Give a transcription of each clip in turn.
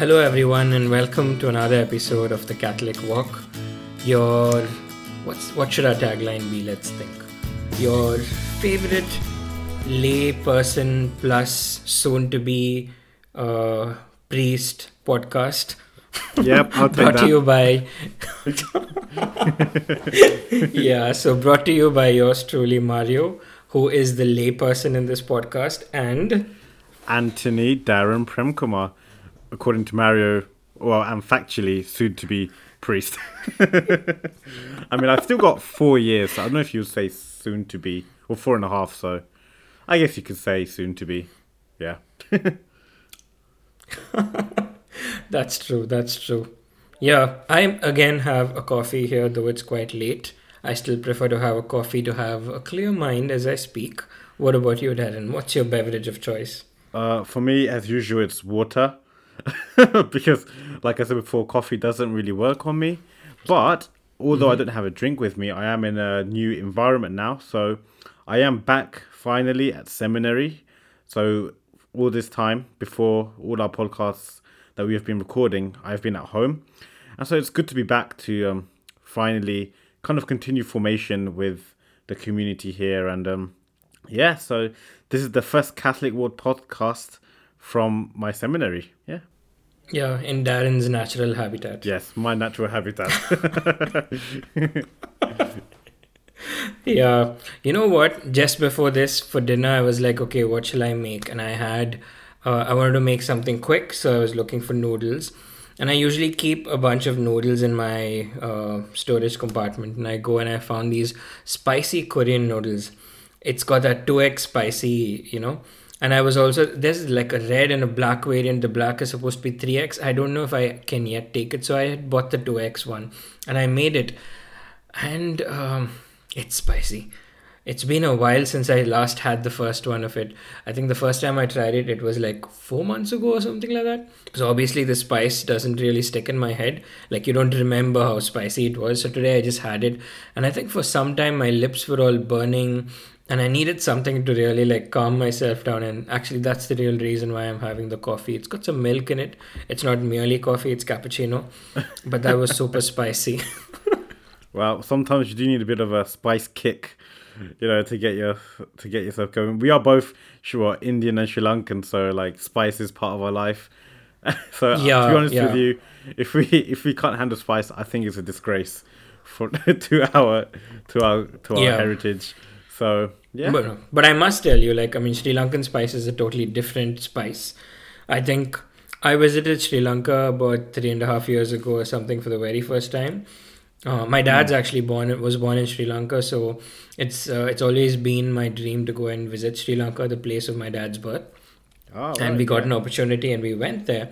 Hello, everyone, and welcome to another episode of the Catholic Walk. Your what's what should our tagline be? Let's think. Your favorite lay person plus soon to be uh, priest podcast. Yep, brought to you by yeah so brought to you by yours truly mario who is the layperson in this podcast and Antony Darren Premkumar, according to Mario, well, and factually soon to be priest. I mean, I've still got four years. So I don't know if you would say soon to be, or four and a half. So I guess you could say soon to be. Yeah. that's true that's true yeah i again have a coffee here though it's quite late i still prefer to have a coffee to have a clear mind as i speak what about you darren what's your beverage of choice Uh, for me, as usual, it's water. because, like I said before, coffee doesn't really work on me. But although I don't have a drink with me, I am in a new environment now. So I am back finally at seminary. So all this time before all our podcasts that we have been recording, I've been at home. And so it's good to be back to um, finally kind of continue formation with the community here. And um, yeah, so this is the first Catholic Walk podcast from my seminary. Yeah. Yeah in darren's natural habitat Yes, my natural habitat. Yeah, you know what? Just before this, for dinner, I was like, okay, what shall I make? And I had, uh, I wanted to make something quick, so I was looking for noodles. And I usually keep a bunch of noodles in my uh, storage compartment. And I go and I found these spicy Korean noodles. It's got that 2x spicy, you know. And I was also, there's like a red and a black variant. The black is supposed to be 3x. I don't know if I can yet take it. So I had bought the 2x one and I made it. And um, it's spicy. It's been a while since I last had the first one of it. I think the first time I tried it, it was like four months ago or something like that. So obviously the spice doesn't really stick in my head. Like you don't remember how spicy it was. So today I just had it, and I think for some time my lips were all burning, and I needed something to really like calm myself down. And actually, that's the real reason why I'm having the coffee. It's got some milk in it. It's not merely coffee; it's cappuccino, but that was super spicy. well, sometimes you do need a bit of a spice kick, you know, to get your to get yourself going. We are both sure Indian and Sri Lankan, so like spice is part of our life. so uh, Yeah, to be honest yeah. with you, if we if we can't handle spice, I think it's a disgrace for to our to our to our Yeah. heritage. So yeah, But, but I must tell you, like, I mean, Sri Lankan spice is a totally different spice. I think I visited Sri Lanka about three and a half years ago or something for the very first time. Uh, my dad's actually born was born in Sri Lanka, so it's uh, it's always been my dream to go and visit Sri Lanka, the place of my dad's birth Oh, and right, we got yeah. an opportunity and we went there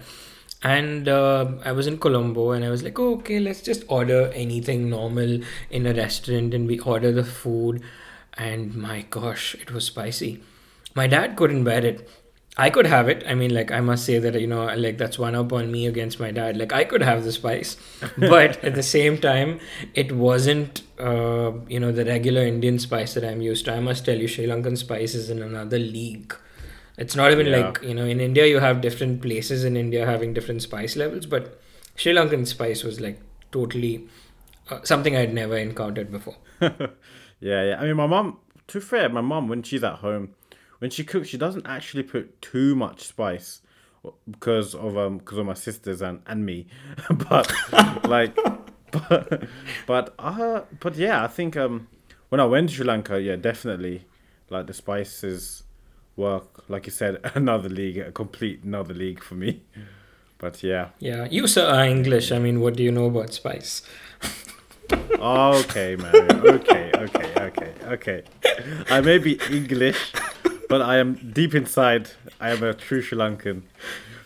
and uh, i was in colombo and i was like oh, okay let's just order anything normal in a restaurant and we order the food and my gosh it was spicy. My dad couldn't bear it. I could have it. I mean like i must say that you know like that's one up on me against my dad. Like i could have the spice but at the same time it wasn't uh, you know the regular indian spice that i'm used to. I must tell you sri lankan spice is in another league. It's not even Yeah. like you know in India you have different places in India having different spice levels, but Sri Lankan spice was like totally uh, something I'd never encountered before. yeah, yeah. I mean, my mom. To fair, my mom when she's at home, when she cooks, she doesn't actually put too much spice because of um because of my sisters and and me, but like, but but uh but yeah, I think um when I went to Sri Lanka, yeah, definitely, like the spices work. like you said another league, a complete another league for me. But yeah, Yeah, you sir are English. I mean, what do you know about spice? Okay, Mario. Okay, okay, okay, okay. I may be English, but I am deep inside. I am a true Sri Lankan.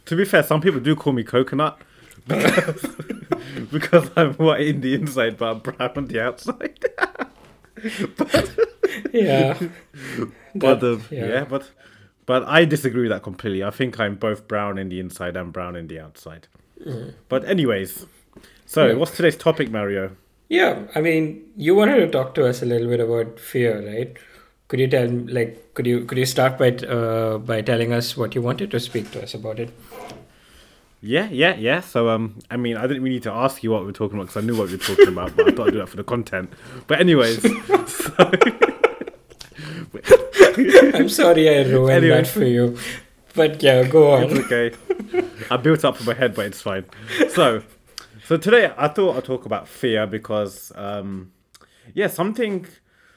To be fair, some people do call me coconut because, I'm white in the inside, but I'm brown on the outside. but, Yeah, but um, yeah. but but I disagree with that completely. I think I'm both brown in the inside and brown in the outside. But anyways, so Yeah. what's today's topic, Mario? Yeah. I mean, you wanted to talk to us a little bit about fear, right? Could you tell, like, could you could you start by uh, by telling us what you wanted to speak to us about it? Yeah, yeah, yeah. So, um, I mean, I didn't really need to ask you what we are talking about because I knew what we were talking about, but I thought I'd do that for the content. But, anyways, so, I'm sorry I ruined Anyway. that for you. But yeah, go it's on. okay. I built up in my head, but it's fine. So, so today I thought I'd talk about fear because, um, yeah, something.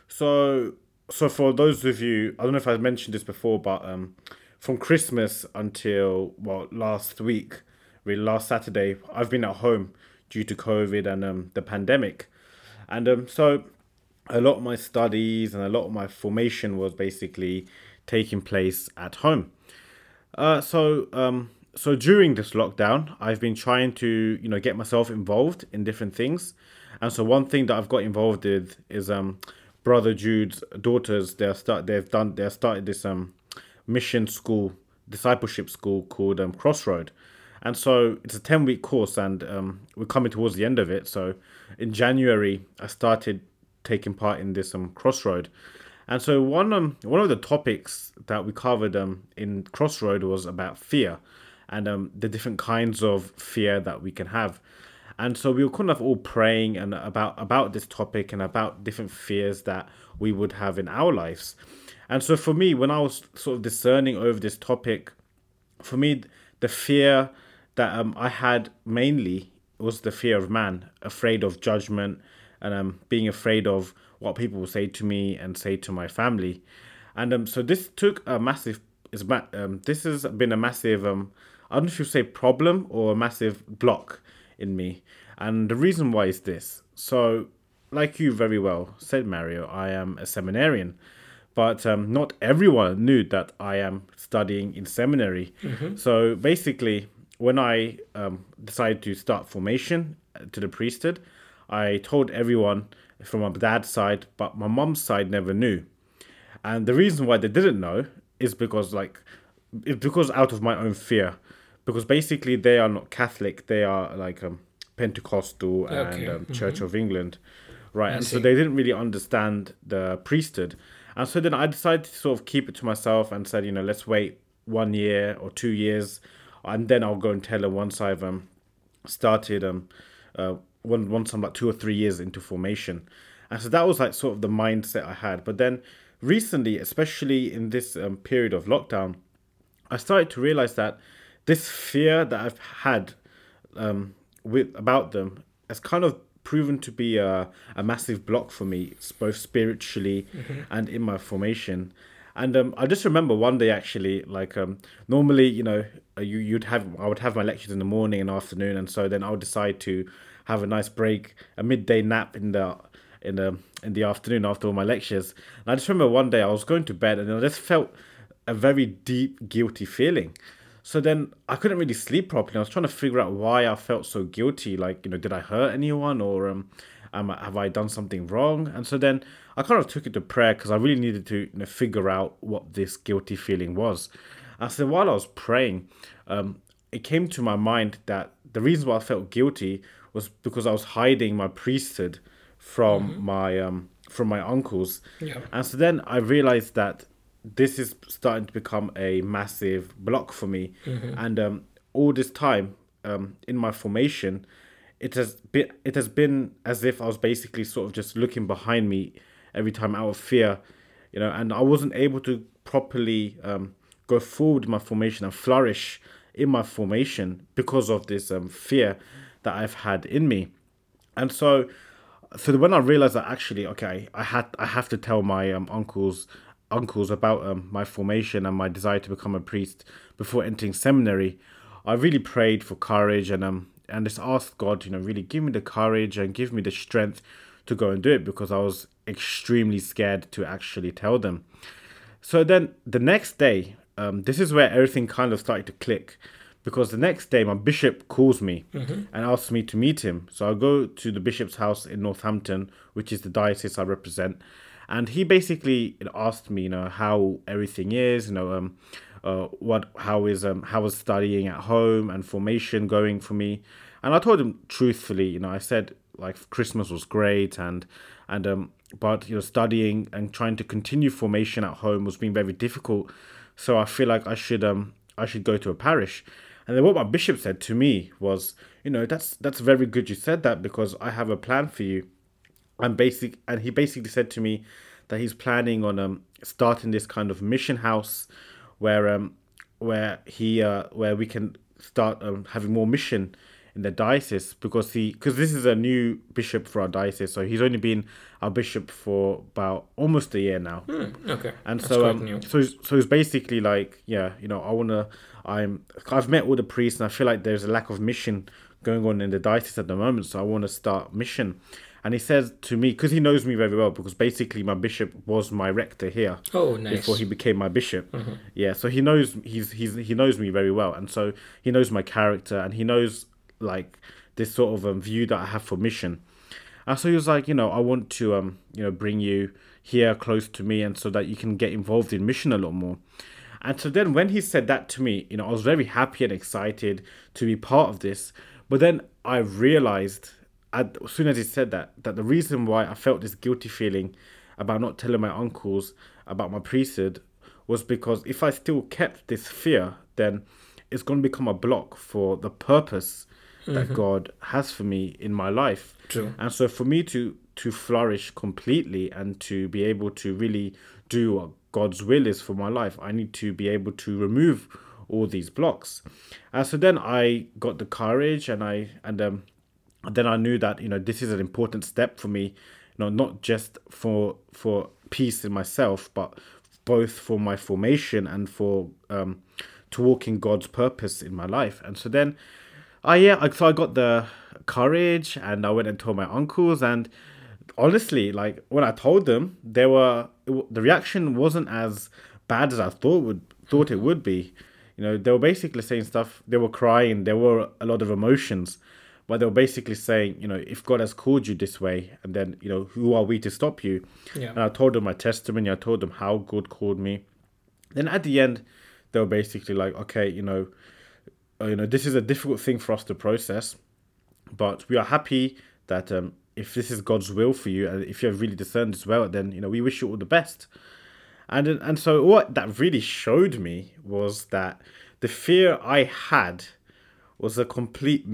So, so for those of you, I don't know if I mentioned this before, but um, from Christmas until well last week, really last Saturday, I've been at home due to COVID and um, the pandemic, and um, so a lot of my studies and a lot of my formation was basically taking place at home. Uh, so um, so during this lockdown, I've been trying to you know get myself involved in different things, and so one thing that I've got involved with is um, brother Jude's daughters. They're start they've done they've started this um mission school discipleship school called um, Crossroad, and so it's a ten week course, and um, we're coming towards the end of it. So in January, I started taking part in this um Crossroad. And so one um one of the topics that we covered um in Crossroad was about fear and um the different kinds of fear that we can have. And so we were kind of all praying and about about this topic and about different fears that we would have in our lives. And so for me, when I was sort of discerning over this topic, for me, the fear that um, I had mainly was the fear of man, afraid of judgment, and um, being afraid of what people will say to me and say to my family. And um, so this took a massive. Is um, this has been a massive. Um, I don't know if you say problem or a massive block in me. And the reason why is this. So, like you very well said, Mario, I am a seminarian but um, not everyone knew that I am studying in seminary. So basically, when I um, decided to start formation to the priesthood, I told everyone from my dad's side, but my mom's side never knew. And the reason why they didn't know is because, like, it's because out of my own fear. Because basically, they are not Catholic; they are like um, Pentecostal and Okay, um, Church of England, right? and so they didn't really understand the priesthood. And so then I decided to sort of keep it to myself and said, you know, let's wait one year or two years, and then I'll go and tell her once I've um started um uh one once I'm like two or three years into formation. And so that was like sort of the mindset I had. But then recently, especially in this um, period of lockdown, I started to realize that this fear that I've had um, with about them has kind of proven to be a, a massive block for me, both spiritually and in my formation. And um, I just remember one day actually, like um, normally, you know, uh, you you'd have I would have my lectures in the morning and afternoon, and so then I would decide to have a nice break, a midday nap in the in the in the afternoon after all my lectures. And I just remember one day I was going to bed and I just felt a very deep guilty feeling. So then I couldn't really sleep properly. I was trying to figure out why I felt so guilty. Like, you know, did I hurt anyone or um, um have I done something wrong? And so then I kind of took it to prayer because I really needed to you know, figure out what this guilty feeling was. And so while I was praying, um, it came to my mind that the reason why I felt guilty was because I was hiding my priesthood from my um from my uncles. Yeah. And so then I realized that this is starting to become a massive block for me. And um, all this time um, in my formation, it has been it has been as if I was basically sort of just looking behind me every time out of fear, you know, and I wasn't able to properly um, go forward in my formation and flourish in my formation because of this um, fear that I've had in me. And so, so when I realized that actually, okay, I had I have to tell my um, uncles uncles about um, my formation and my desire to become a priest before entering seminary, I really prayed for courage and um and just asked God, you know, really give me the courage and give me the strength to go and do it because I was extremely scared to actually tell them. So then the next day, um, this is where everything kind of started to click because the next day my bishop calls me and asks me to meet him. So I go to the bishop's house in Northampton, which is the diocese I represent, and he basically asked me, you know, how everything is, you know, um, uh, what how is um how was studying at home and formation going for me, and I told him truthfully, you know, I said like Christmas was great and and um but you know studying and trying to continue formation at home was being very difficult. So i feel like i should um i should go to a parish. And then what my bishop said to me was, you know, that's that's very good you said that because I have a plan for you. And basic and he basically said to me that he's planning on um starting this kind of mission house where um where he uh where we can start um, having more mission in the diocese because he because this is a new bishop for our diocese. So he's only been our bishop for about almost a year now. Hmm, okay. and That's so um, so so it's basically like yeah you know i want to i'm i've met all the priests and i feel like there's a lack of mission going on in the diocese at the moment. So i want to start mission and he says to me because he knows me very well because basically my bishop was my rector here Oh, nice. before he became my bishop. Yeah, so he knows he's he's he knows me very well, and so he knows my character, and he knows like this sort of um, view that I have for mission. And so he was like, you know, I want to um you know bring you here close to me, and so that you can get involved in mission a lot more. And so then when he said that to me, you know, I was very happy and excited to be part of this. But then I realized at, as soon as he said that, that the reason why I felt this guilty feeling about not telling my uncles about my priesthood was because if I still kept this fear, then it's going to become a block for the purpose that God has for me in my life. True. And so for me to to flourish completely and to be able to really do what God's will is for my life, I need to be able to remove all these blocks. And so then I got the courage and I and um then I knew that you know this is an important step for me, you know, not just for for peace in myself, but both for my formation and for um to walk in God's purpose in my life. And so then I yeah, I, so I got the courage and I went and told my uncles and honestly, like when I told them, they were the reaction wasn't as bad as I thought would thought it would be. You know, they were basically saying stuff. They were crying. There were a lot of emotions, but they were basically saying, you know, if God has called you this way, and then you know, who are we to stop you? Yeah. And I told them my testimony. I told them how God called me. Then at the end, they were basically like, okay, you know, uh, you know, this is a difficult thing for us to process, but we are happy that um, if this is God's will for you, and if you have really discerned as well, then you know we wish you all the best. And and so what that really showed me was that the fear I had was a complete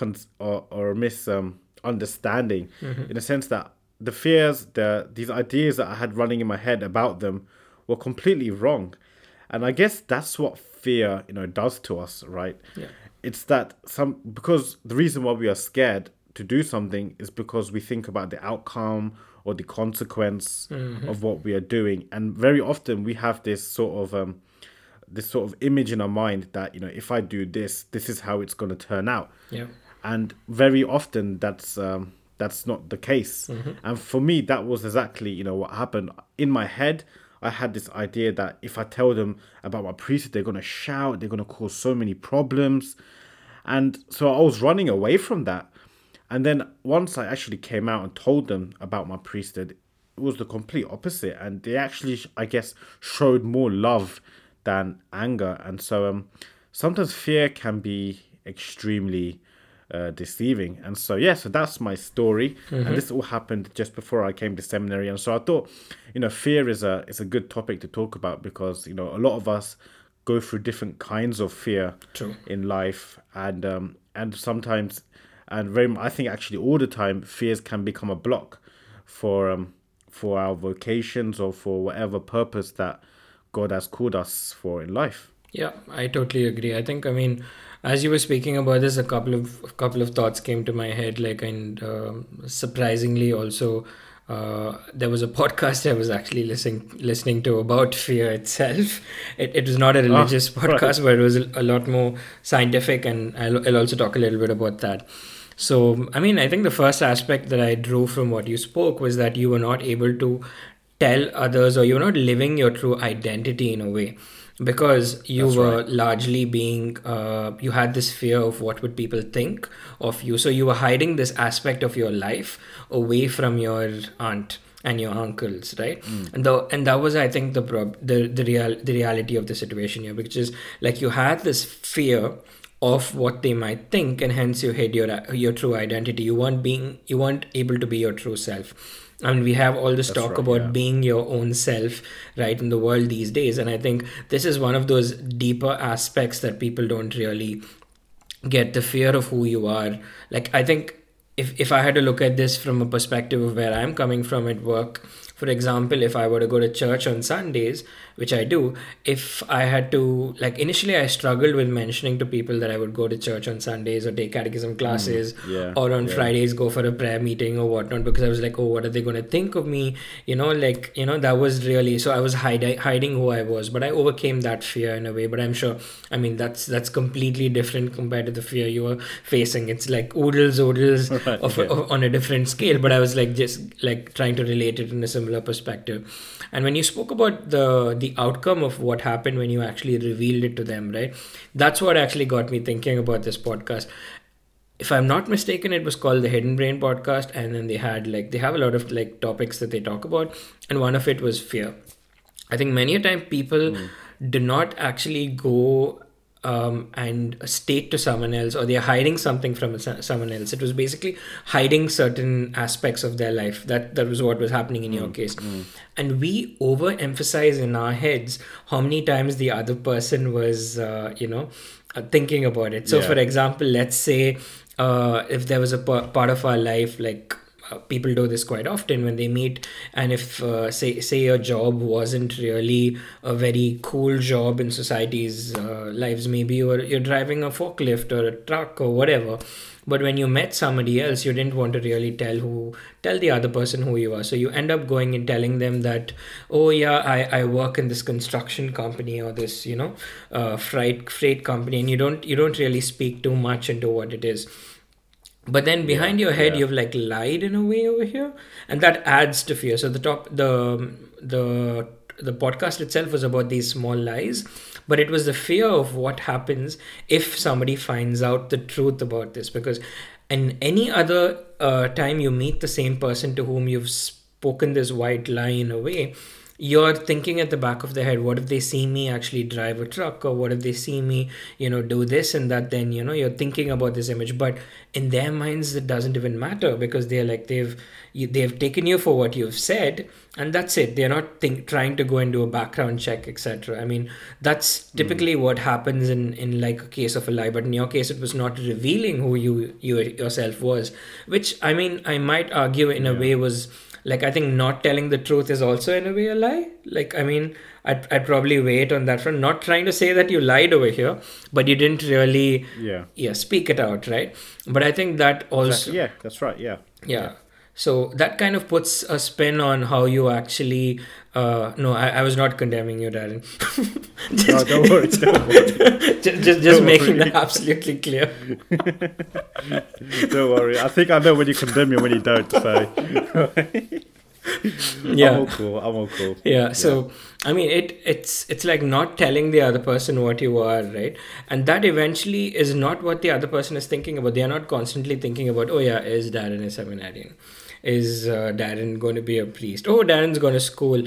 mis or or a mis um, understanding in the sense that the fears, the these ideas that I had running in my head about them were completely wrong. And I guess that's what fear, you know, does to us, right? Yeah. It's that some because the reason why we are scared to do something is because we think about the outcome or the consequence of what we are doing. And very often we have this sort of um this sort of image in our mind that, you know, if I do this, this is how it's gonna turn out Yeah. And very often that's um, that's not the case. And for me, that was exactly you know what happened in my head. I had this idea that if I tell them about my priesthood, they're gonna shout, they're gonna cause so many problems, and so I was running away from that. And then once I actually came out and told them about my priesthood, it was the complete opposite, and they actually, I guess, showed more love than anger. And so, um, sometimes fear can be extremely uh, deceiving. And so, yeah, so that's my story, and this all happened just before I came to seminary. And so I thought, you know, fear is a is a good topic to talk about because you know a lot of us go through different kinds of fear True. in life, and um, and sometimes, and very, I think actually all the time, fears can become a block for um for our vocations or for whatever purpose that God has called us for in life. Yeah, I totally agree. I think I mean, as you were speaking about this, a couple of a couple of thoughts came to my head. Like, and um surprisingly, also, uh, there was a podcast I was actually listening listening to about fear itself. It, it was not a religious right. podcast, but it was a, a lot more scientific, and I'll, I'll also talk a little bit about that. So, I mean, I think the first aspect that I drew from what you spoke was that you were not able to tell others or you're not living your true identity in a way because you That's were right. largely being uh, you had this fear of what would people think of you. So you were hiding this aspect of your life away from your aunt and your uncles right? And the and that was i think the prob- the the real the reality of the situation here which is like you had this fear of what they might think and hence you hid your your true identity. You weren't being you weren't able to be your true self I mean, we have all this That's talk right, about yeah. being your own self, right, in the world these days. And I think this is one of those deeper aspects that people don't really get the fear of who you are. Like, I think if, if I had to look at this from a perspective of where I'm coming from at work, for example, if I were to go to church on Sundays, which I do, if I had to, like, initially I struggled with mentioning to people that I would go to church on Sundays or take catechism mm, classes yeah, or on yeah. Fridays go for a prayer meeting or whatnot because I was like, oh, what are they going to think of me? You know, like, you know, that was really, so I was hiding, hiding who I was, but I overcame that fear in a way. But I'm sure, I mean, that's, that's completely different compared to the fear you were facing. It's like oodles, oodles Right, of, yeah. of, on a different scale, but I was like, just like trying to relate it in a similar perspective. And when you spoke about the the outcome of what happened when you actually revealed it to them, right? That's what actually got me thinking about this podcast. If I'm not mistaken, it was called the Hidden Brain podcast, and then they had like they have a lot of like topics that they talk about, and one of it was fear. I think many a time people hmm. do not actually go um, and state to someone else, or they're hiding something from someone else. It was basically hiding certain aspects of their life. That that was what was happening in your case, and we overemphasize in our heads how many times the other person was, uh, you know, uh, thinking about it. So, Yeah. for example, let's say uh, if there was a part of our life like uh, people do this quite often when they meet and if uh, say say your job wasn't really a very cool job in society's uh, lives maybe you're you're driving a forklift or a truck or whatever but when you met somebody else you didn't want to really tell who tell the other person who you are. So you end up going and telling them that oh yeah i, I work in this construction company or this you know uh, freight freight company and you don't you don't really speak too much into what it is but then behind your head yeah. you've like lied in a way over here and that adds to fear so the top the the the podcast itself was about these small lies but it was the fear of what happens if somebody finds out the truth about this because in any other uh, time you meet the same person to whom you've spoken this white lie in a way you're thinking at the back of the head what if they see me actually drive a truck or what if they see me you know do this and that then you know you're thinking about this image. But in their minds it doesn't even matter because they're like they've you, they've taken you for what you've said and that's it. They're not think, trying to go and do a background check etc i mean that's hmm. typically what happens in in like a case of a lie. But in your case it was not revealing who you you yourself was which i mean i might argue in a way was like i think not telling the truth is also in a way a lie like i mean I'd, I'd probably wait on that front not trying to say that you lied over here but you didn't really Yeah. yeah speak it out right but i think that also Exactly. Yeah, that's right. Yeah. yeah so that kind of puts a spin on how you actually uh no i, I was not condemning you darren No, just, don't worry. Don't worry. just, just, just making worry. that absolutely clear Don't worry. I think I know when you condemn me and when you don't. So yeah I'm all cool. I'm all cool. yeah so i mean it it's it's like not telling the other person what you are right and that eventually is not what the other person is thinking about they are not constantly thinking about oh yeah is darren a seminarian is uh, darren going to be a priest oh darren's going to school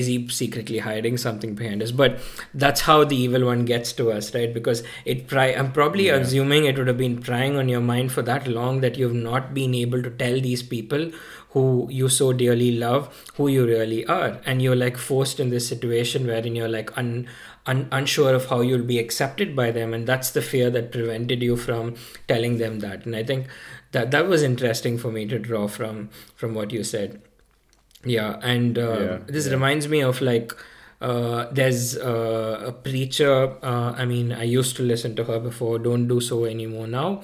is he secretly hiding something behind us? But that's how the evil one gets to us right? Because it pry i'm probably Yeah. assuming it would have been prying on your mind for that long that you've not been able to tell these people who you so dearly love who you really are. And you're like forced in this situation wherein you're like un, un, unsure of how you'll be accepted by them. And that's the fear that prevented you from telling them that. And i think that that was interesting for me to draw from from what you said yeah and uh, Yeah, this yeah. reminds me of like uh, there's uh, a preacher uh, i mean i used to listen to her before don't do so anymore now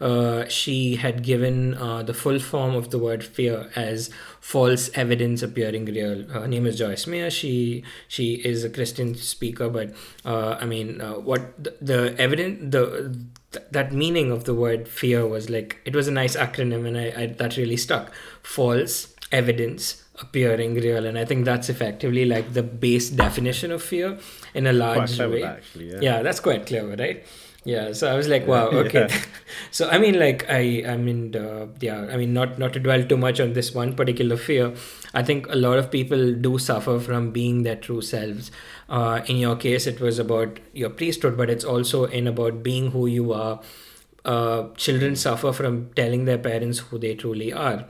uh, she had given uh, the full form of the word fear as false evidence appearing real. Her name is Joyce Meyer. She she is a Christian speaker, but uh, I mean, uh, what the, the evidence the th- that meaning of the word fear was like it was a nice acronym, and I, I that really stuck. False evidence appearing real, and I think that's effectively like the base definition of fear in a large clever, way. actually. Yeah. Yeah, that's quite clever, right? Yeah, so I was like, wow, okay. yeah. so I mean, like, I, I mean, uh, yeah, I mean, not not to dwell too much on this one particular fear. I think a lot of people do suffer from being their true selves. Uh, in your case, it was about your priesthood, but it's also in about being who you are. Uh, children suffer from telling their parents who they truly are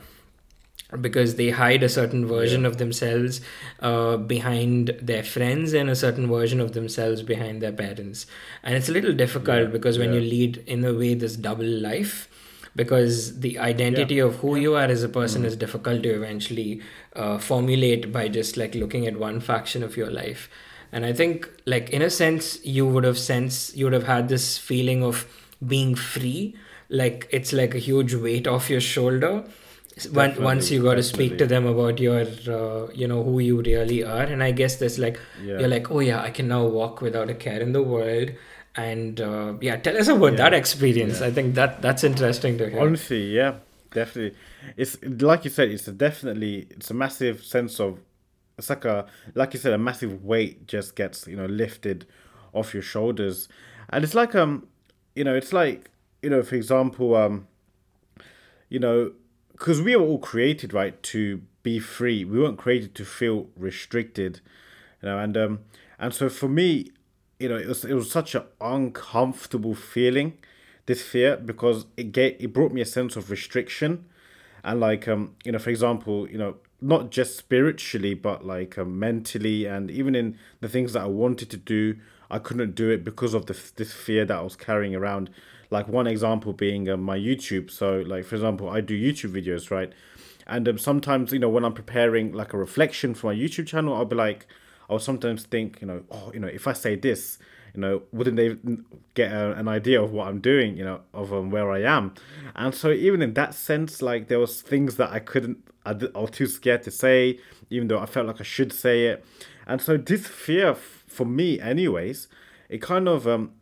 because they hide a certain version of themselves uh, behind their friends and a certain version of themselves behind their parents. And it's a little difficult Yeah, because when yeah. you lead in a way this double life because the identity of who you are as a person is difficult to eventually uh, formulate by just like looking at one faction of your life. And i think like in a sense you would have sense you would have had this feeling of being free. Like it's like a huge weight off your shoulder when, once you got to speak to them about your uh, you know who you really are and i guess there's like Yeah. you're like oh yeah i can now walk without a care in the world and uh, yeah tell us about Yeah. that experience Yeah. i think that that's interesting to hear Honestly, yeah, definitely. It's like you said, it's a definitely it's a massive sense of it's like a like you said, a massive weight just gets you know lifted off your shoulders, and it's like um you know it's like you know for example um you know because we were all created right to be free. We weren't created to feel restricted, you know, and um and so for me, you know, it was it was such an uncomfortable feeling, this fear because it it brought me a sense of restriction, and like um you know for example you know not just spiritually but like um, mentally and even in the things that I wanted to do I couldn't do it because of this this fear that I was carrying around. Like one example being um, my YouTube. So like for example, I do YouTube videos, right? And um, sometimes you know when I'm preparing like a reflection for my YouTube channel, I'll be like, I'll sometimes think, you know, oh, you know, if I say this, you know, wouldn't they get a, an idea of what I'm doing, you know, of um, where I am? And so even in that sense, like there was things that I couldn't, I was too scared to say, even though I felt like I should say it. And so this fear, f- for me, anyways, it kind of, um,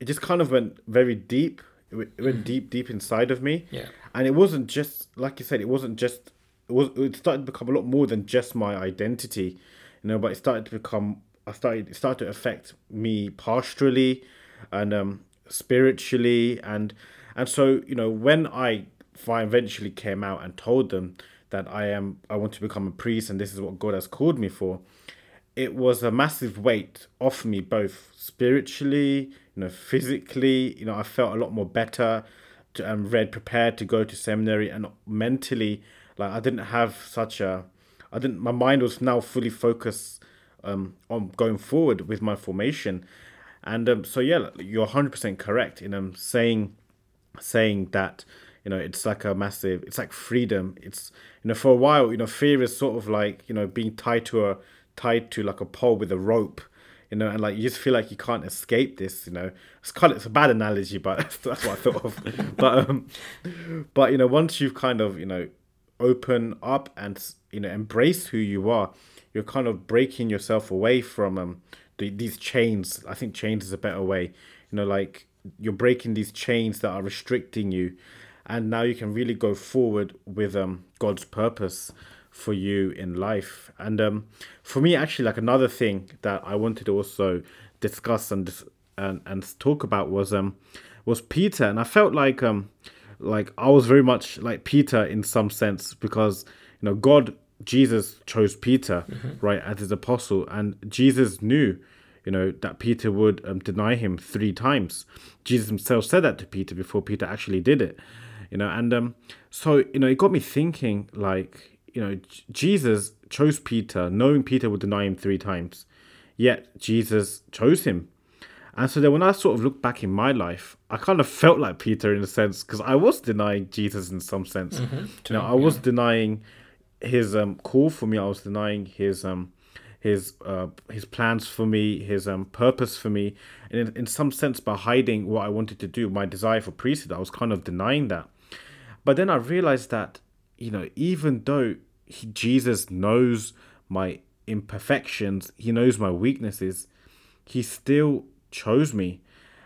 it just kind of went very deep. It went, it deep, deep inside of me. Yeah. And it wasn't just like you said. It wasn't just. It was. It started to become a lot more than just my identity, you know. But it started to become. I started. It started to affect me pastorally, and um, spiritually, and and so you know when I, I eventually came out and told them that I am. I want to become a priest, and this is what God has called me for it was a massive weight off me both spiritually you know physically you know i felt a lot more better to, and read prepared to go to seminary and mentally like i didn't have such a i didn't my mind was now fully focused um, on going forward with my formation. And um, so yeah you're 100% correct in um, saying saying that you know it's like a massive it's like freedom. It's you know for a while you know fear is sort of like you know being tied to a tied to like a pole with a rope you know and like you just feel like you can't escape this you know. It's kind of it's a bad analogy but that's what i thought of. But um but you know once you've kind of you know open up and you know embrace who you are you're kind of breaking yourself away from um the, these chains. I think chains is a better way. You know like you're breaking these chains that are restricting you and now you can really go forward with um god's purpose for you in life. And um for me actually like another thing that i wanted to also discuss and and, and talk about was um was peter. And i felt like um like i was very much like peter in some sense because you know god jesus chose peter right as his apostle. And jesus knew you know that peter would um, deny him three times. Jesus himself said that to peter before peter actually did it you know. And um so you know it got me thinking like you know jesus chose peter knowing peter would deny him three times yet jesus chose him. And so then when i sort of look back in my life i kind of felt like peter in a sense because i was denying jesus in some sense. You know i was denying his um call for me. I was denying his um his uh his plans for me his um purpose for me. And in, in some sense by hiding what i wanted to do my desire for priesthood i was kind of denying that. But then I realized that, you know, even though he, Jesus knows my imperfections, he knows my weaknesses, he still chose me.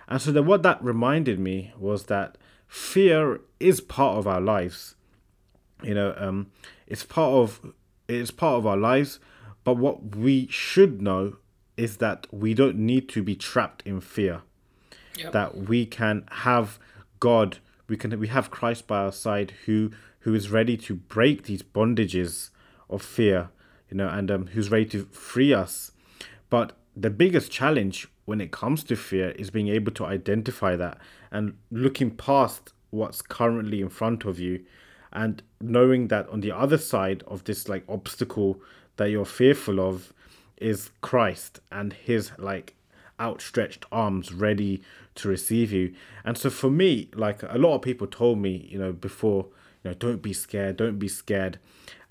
And so then what that reminded me was that fear is part of our lives. You know, um, it's part of it's part of our lives, but what we should know is that we don't need to be trapped in fear Yep. that we can have God, we can we have Christ by our side who who is ready to break these bondages of fear, you know, and um, who's ready to free us. But the biggest challenge when it comes to fear is being able to identify that and looking past what's currently in front of you and knowing that on the other side of this like obstacle that you're fearful of is Christ and his like outstretched arms ready to receive you. And so for me, like a lot of people told me, you know, before, you know, don't be scared, don't be scared.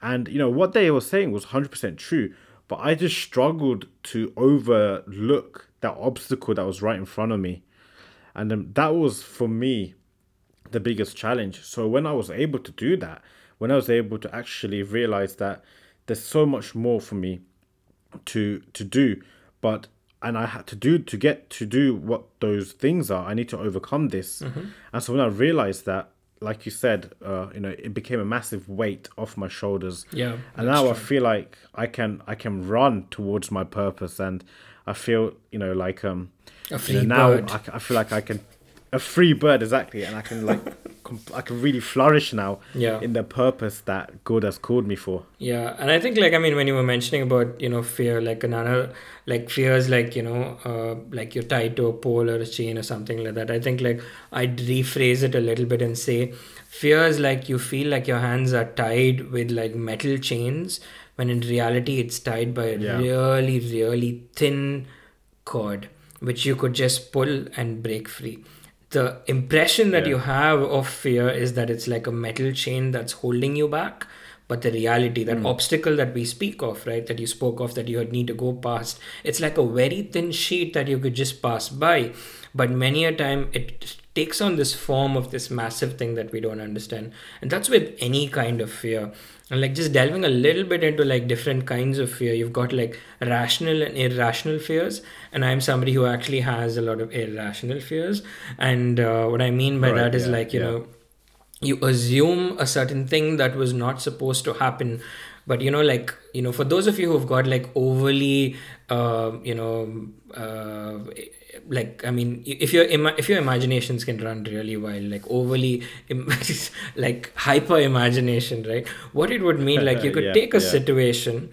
And you know what they were saying was 100% true, but I just struggled to overlook that obstacle that was right in front of me. And um, that was for me the biggest challenge. So when I was able to do that, when I was able to actually realize that there's so much more for me to to do, but and I had to do to get to do what those things are. I need to overcome this. Mm-hmm. And so when I realized that, like you said, uh, you know, it became a massive weight off my shoulders. Yeah, And now I feel like I can I can run towards my purpose, and I feel you know like um you know, now. I, I feel like I can a free bird exactly, and I can like I can really flourish now Yeah. in the purpose that God has called me for. Yeah, and I think like I mean when you were mentioning about you know fear, like another like fears like you know uh, like you're tied to a pole or a chain or something like that. I think like I'd rephrase it a little bit and say fears like you feel like your hands are tied with like metal chains when in reality it's tied by a Yeah. really really thin cord which you could just pull and break free. The impression that Yeah. you have of fear is that it's like a metal chain that's holding you back. But the reality, that hmm. obstacle that we speak of, right, that you spoke of, that you need to go past, it's like a very thin sheet that you could just pass by. But many a time it takes on this form of this massive thing that we don't understand. And that's with any kind of fear. And like just delving a little bit into like different kinds of fear, you've got like rational and irrational fears. And I'm somebody who actually has a lot of irrational fears. And uh, what I mean by Right, that is yeah, like, you yeah. know, you assume a certain thing that was not supposed to happen but you know like you know for those of you who've got like overly uh, you know uh, like i mean if your ima- if your imaginations can run really wild like overly im- like hyper imagination right what it would mean like you could Yeah, take a yeah. situation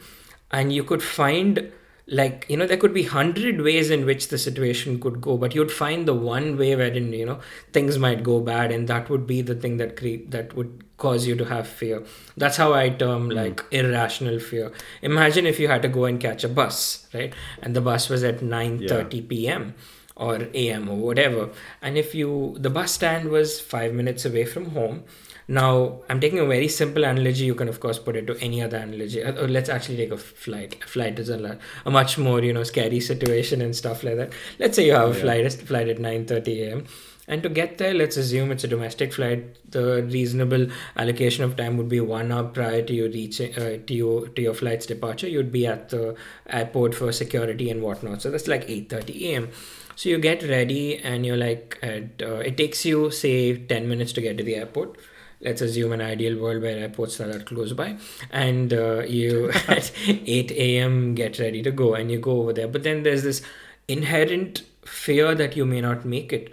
and you could find like you know there could be hundred ways in which the situation could go but you'd find the one way wherein you know things might go bad and that would be the thing that cre- that would cause you to have fear that's how i term like irrational fear imagine if you had to go and catch a bus right and the bus was at 9:30 p.m or am or whatever and if you the bus stand was 5 minutes away from home now, I'm taking a very simple analogy. You can, of course, put it to any other analogy. Uh, uh, let's actually take a flight. A flight is a, lot, a much more, you know, scary situation and stuff like that. Let's say you have a Yeah. flight, flight at 9.30 a.m. And to get there, let's assume it's a domestic flight. The reasonable allocation of time would be one hour prior to you reaching uh, to your to your flight's departure. You'd be at the airport for security and whatnot. So that's like 8:30 a.m. So you get ready and you're like, at, uh, it takes you say 10 minutes to get to the airport let's assume an ideal world where airports are close by and uh, you at 8 a.m get ready to go and you go over there but then there's this inherent fear that you may not make it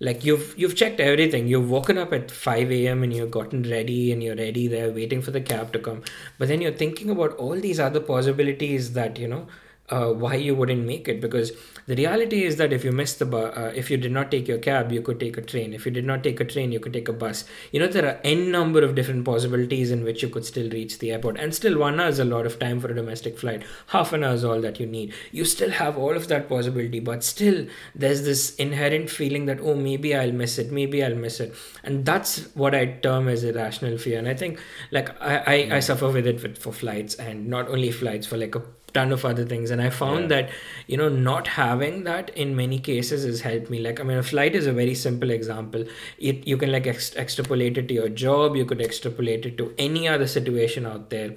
like you've you've checked everything. You've woken up at 5 a.m and you've gotten ready and you're ready there waiting for the cab to come. But then you're thinking about all these other possibilities that you know uh, why you wouldn't make it. Because the reality is that if you missed the uh, if you did not take your cab you could take a train. If you did not take a train you could take a bus. You know there are n number of different possibilities in which you could still reach the airport. And still one hour is a lot of time for a domestic flight. Half an hour is all that you need. You still have all of that possibility but still there's this inherent feeling that oh maybe i'll miss it maybe i'll miss it. And that's what i term as irrational fear. And i think like i i, I suffer with it for flights and not only flights for like a ton of other things. And i found Yeah. that you know not having that in many cases has helped me. Like i mean a flight is a very simple example. It you can like ex- extrapolate it to your job. You could extrapolate it to any other situation out there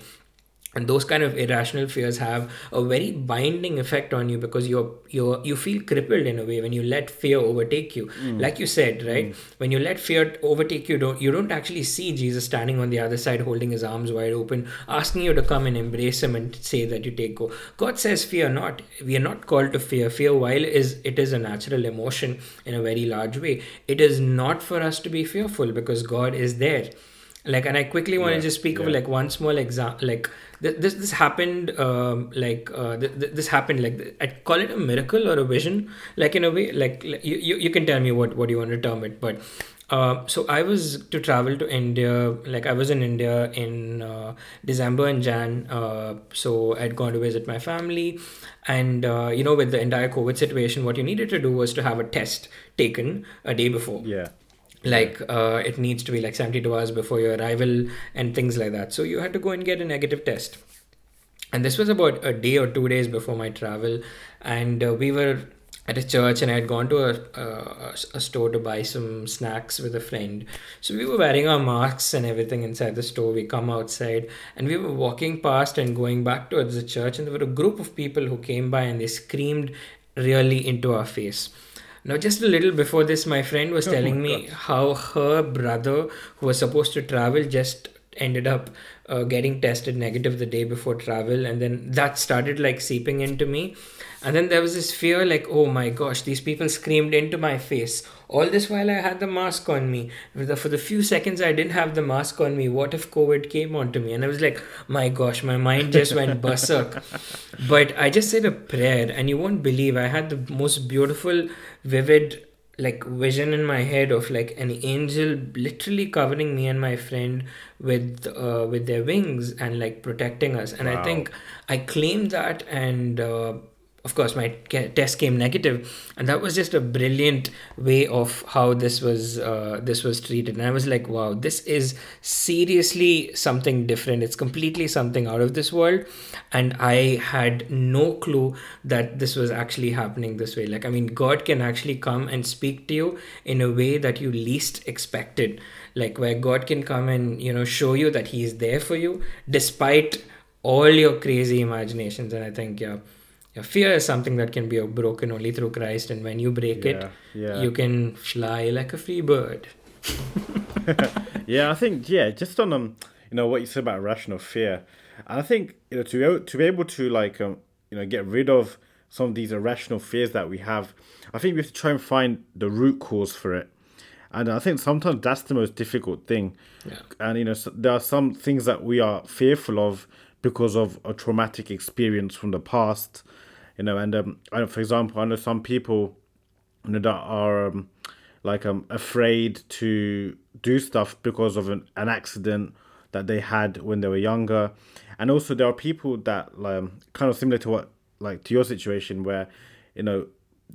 and those kind of irrational fears have a very binding effect on you because you're you're you feel crippled in a way when you let fear overtake you. Hmm. Like you said right? Hmm. When you let fear overtake you don't you don't actually see jesus standing on the other side holding his arms wide open asking you to come and embrace him and say that you take go. God says fear not. We are not called to fear. Fear while is it is a natural emotion in a very large way it is not for us to be fearful because god is there. Like and i quickly want Yeah, to just speak of like one small example like th- this this happened um like uh th- th- this happened like i call it a miracle or a vision like in a way like, like you, you you can tell me what what you want to term it but uh, so I was to travel to India. Like I was in India in uh, December and Jan. Uh, so I'd gone to visit my family, and uh, you know, with the entire COVID situation, what you needed to do was to have a test taken a day before Yeah. Like uh, it needs to be like 72 hours before your arrival and things like that. So you had to go and get a negative test. And this was about a day or two days before my travel. And uh, we were at a church and i had gone to a, a, a store to buy some snacks with a friend. So we were wearing our masks and everything inside the store. We come outside and we were walking past and going back towards the church. And there were a group of people who came by and they screamed really into our face now, just a little before this, my friend was Oh telling me how her brother, who was supposed to travel, just ended up uh, getting tested negative the day before travel, and then that started like seeping into me. And then there was this fear like, oh my gosh, these people screamed into my face. All this while I had the mask on me. For the, for the few seconds I didn't have the mask on me, what if COVID came onto me? And I was like, my gosh, my mind just went berserk. But I just said a prayer, and you won't believe I had the most beautiful, vivid like vision in my head of like an angel literally covering me and my friend with uh, with their wings and like protecting us and i think i claimed that and uh, of course my test came negative. And that was just a brilliant way of how this was uh, this was treated. And i was like wow this is seriously something different. It's completely something out of this world. And i had no clue that this was actually happening this way. Like i mean god can actually come and speak to you in a way that you least expected. Like where god can come and you know show you that he is there for you despite all your crazy imaginations. And i think yeah yeah, fear is something that can be broken only through Christ, and when you break Yeah, it, yeah. you can fly like a free bird. yeah, I think yeah, just on um, you know what you said about irrational fear, and I think you know to be able, to be able to like um, you know get rid of some of these irrational fears that we have, I think we have to try and find the root cause for it, and I think sometimes that's the most difficult thing, Yeah. and you know so there are some things that we are fearful of because of a traumatic experience from the past, you know, and um, I for example, I know some people you know, that are um, like um afraid to do stuff because of an, an accident that they had when they were younger. And also there are people that um, kind of similar to what like to your situation where you know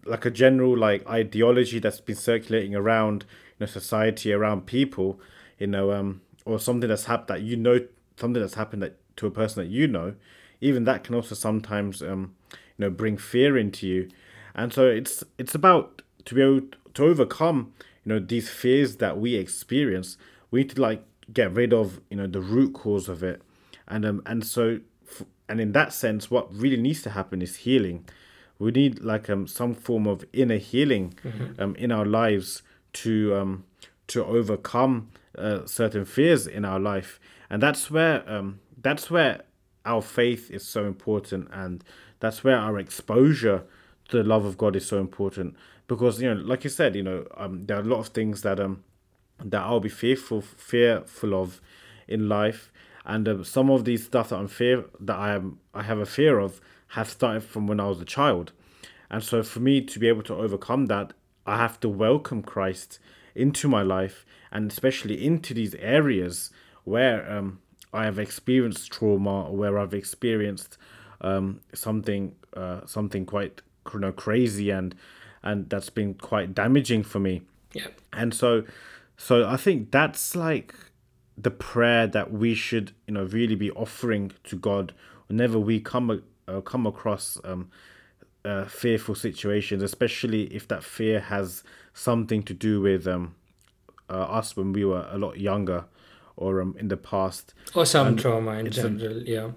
like a general like ideology that's been circulating around you know society around people you know um or something that's happened that you know something that's happened that to a person that you know even that can also sometimes um know bring fear into you. And so it's it's about to be able to overcome you know these fears that we experience we need to like get rid of you know the root cause of it. And um and so f- and in that sense what really needs to happen is healing. We need like um some form of inner healing um in our lives to um to overcome uh, certain fears in our life. And that's where um that's where our faith is so important and that's where our exposure to the love of God is so important. Because you know like you said you know um there are a lot of things that um that I'll be fearful fearful of in life. And um, some of these stuff that I'm fear that I am I have a fear of have started from when I was a child. And so for me to be able to overcome that I have to welcome Christ into my life and especially into these areas where um I have experienced trauma where I've experienced um, something uh, something quite you know, crazy and and that's been quite damaging for me. Yeah. And so so I think that's like the prayer that we should you know really be offering to God whenever we come a- uh, come across um, uh, fearful situations, especially if that fear has something to do with um, uh, us when we were a lot younger or um, in the past Or some trauma in a- general. yeah.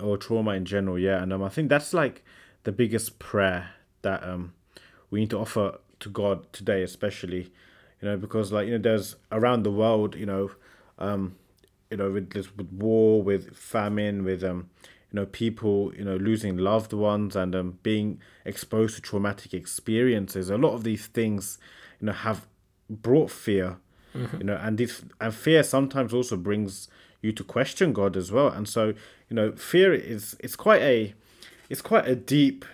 Or trauma in general yeah and um, i think that's like the biggest prayer that um we need to offer to god today especially you know because like you know there's around the world you know um you know with this with war with famine with um you know people you know losing loved ones and um being exposed to traumatic experiences a lot of these things you know have brought fear mm-hmm. you know, and this and fear sometimes also brings you to question God as well. And so, you know, fear is it's quite a it's quite a deep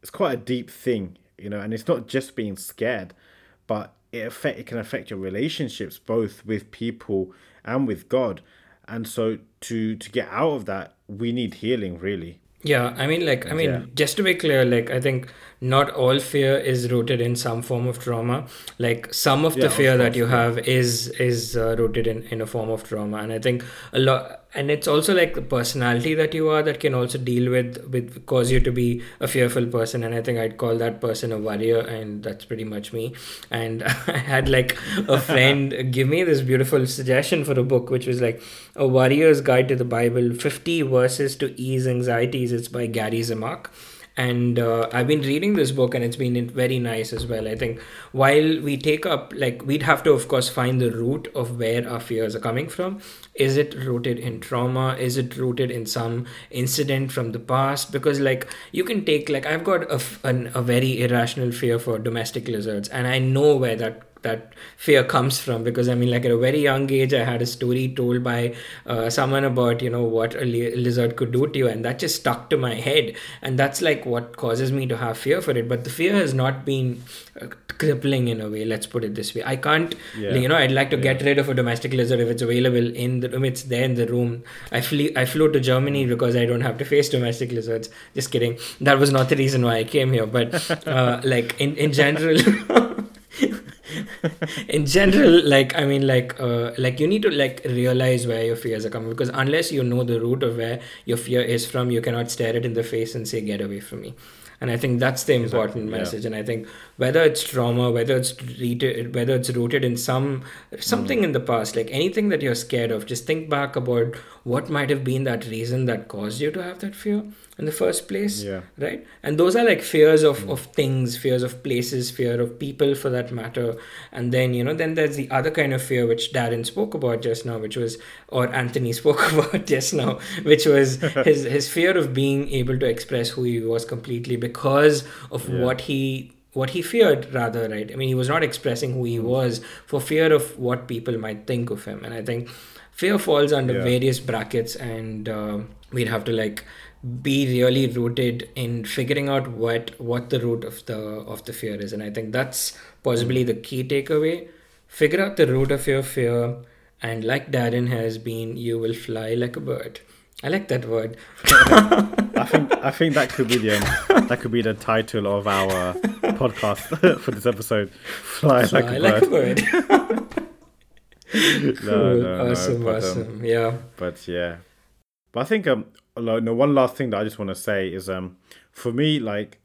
it's quite a deep thing, you know, and it's not just being scared, but it affect it can affect your relationships both with people and with God. And so to to get out of that, we need healing really. Yeah, I mean, like, I mean, yeah. just to be clear, like, I think not all fear is rooted in some form of trauma. Like, some of yeah, the fear of that you have is is uh, rooted in in a form of trauma, and I think a lot and it's also like the personality that you are that can also deal with with cause you to be a fearful person. And i think i'd call that person a warrior and that's pretty much me. And i had like a friend give me this beautiful suggestion for a book which was like a worrier's guide to the bible 50 verses to ease anxieties. It's by gary zimak and uh, i've been reading this book and it's been very nice as well. I think while we take up like we'd have to of course find the root of where our fears are coming from. Is it rooted in trauma? Is it rooted in some incident from the past? Because like you can take like i've got a, an, a very irrational fear for domestic lizards and i know where that that fear comes from because i mean like at a very young age i had a story told by uh, someone about you know what a lizard could do to you and that just stuck to my head. And that's like what causes me to have fear for it. But the fear has not been uh, crippling in a way let's put it this way. I can't yeah. you know i'd like to yeah. get rid of a domestic lizard if it's available in the room. It's there in the room. I flee i flew to germany because i don't have to face domestic lizards. Just kidding. That was not the reason why i came here. But uh, like in in general in general like i mean like uh, like you need to like realize where your fears are coming because unless you know the root of where your fear is from you cannot stare it in the face and say get away from me and i think that's the important exactly, message yeah. and i think whether it's trauma whether it's rooted whether it's rooted in some something mm. in the past like anything that you're scared of just think back about what might have been that reason that caused you to have that fear in the first place yeah right and those are like fears of, mm. of things fears of places fear of people for that matter and then you know then there's the other kind of fear which darren spoke about just now which was or Antony spoke about just now which was his his fear of being able to express who he was completely because of yeah. what he what he feared rather right i mean he was not expressing who he mm. was for fear of what people might think of him and i think fear falls under yeah. various brackets and uh, we'd have to like be really rooted in figuring out what what the root of the of the fear is and i think that's possibly the key takeaway figure out the root of your fear and like darren has been you will fly like a bird i like that word i think i think that could be the end. that could be the title of our podcast for this episode fly, fly like a like bird, a bird. no, no, awesome no, but, awesome. Um, yeah. but yeah. But i think um no one last thing that I just want to say is um for me like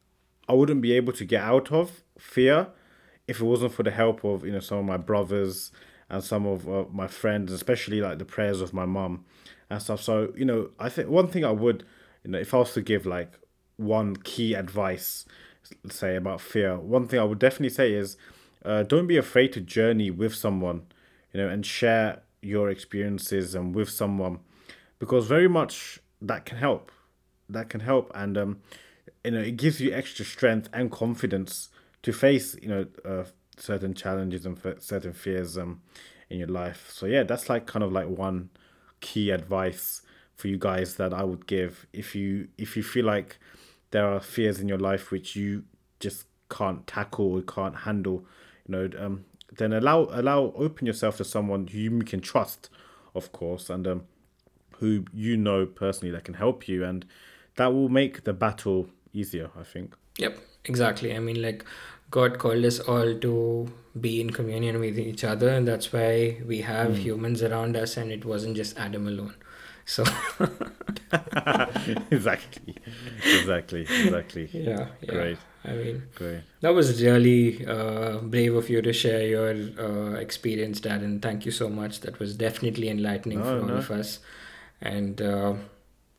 I wouldn't be able to get out of fear if it wasn't for the help of you know some of my brothers and some of uh, my friends especially like the prayers of my mom and stuff. So you know I think one thing I would you know if I was to give like one key advice say about fear one thing I would definitely say is uh, don't be afraid to journey with someone you know and share your experiences and with someone because very much that can help. That can help, and um, you know, it gives you extra strength and confidence to face you know uh, certain challenges and certain fears um in your life. So yeah, that's like kind of like one key advice for you guys that I would give if you if you feel like there are fears in your life which you just can't tackle or can't handle, you know, um, then allow allow open yourself to someone who you can trust, of course, and um, who you know personally that can help you, and that will make the battle easier. I think. Yep, exactly. I mean, like God called us all to be in communion with each other, and that's why we have mm. humans around us, and it wasn't just Adam alone. So exactly, exactly, exactly. Yeah, yeah. Great. I mean, great. That was really uh, brave of you to share your uh, experience, Darren. Thank you so much. That was definitely enlightening no, for all no. of us and uh,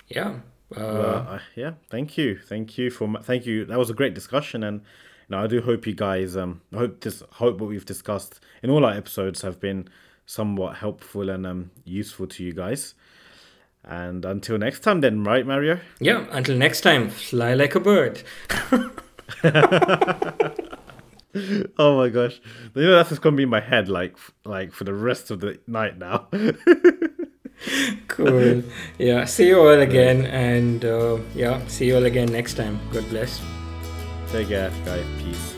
yeah. Uh, uh, yeah, thank you, thank you for thank you. That was a great discussion, and you know, I do hope you guys um I hope this hope what we've discussed in all our episodes have been somewhat helpful and um useful to you guys. And until next time, then, right, Mario? Yeah, until next time, fly like a bird. oh my gosh, you know that's just gonna be in my head like like for the rest of the night now. cool. Yeah. See you all again, and uh, yeah, see you all again next time. God bless. Take care, guys. Peace.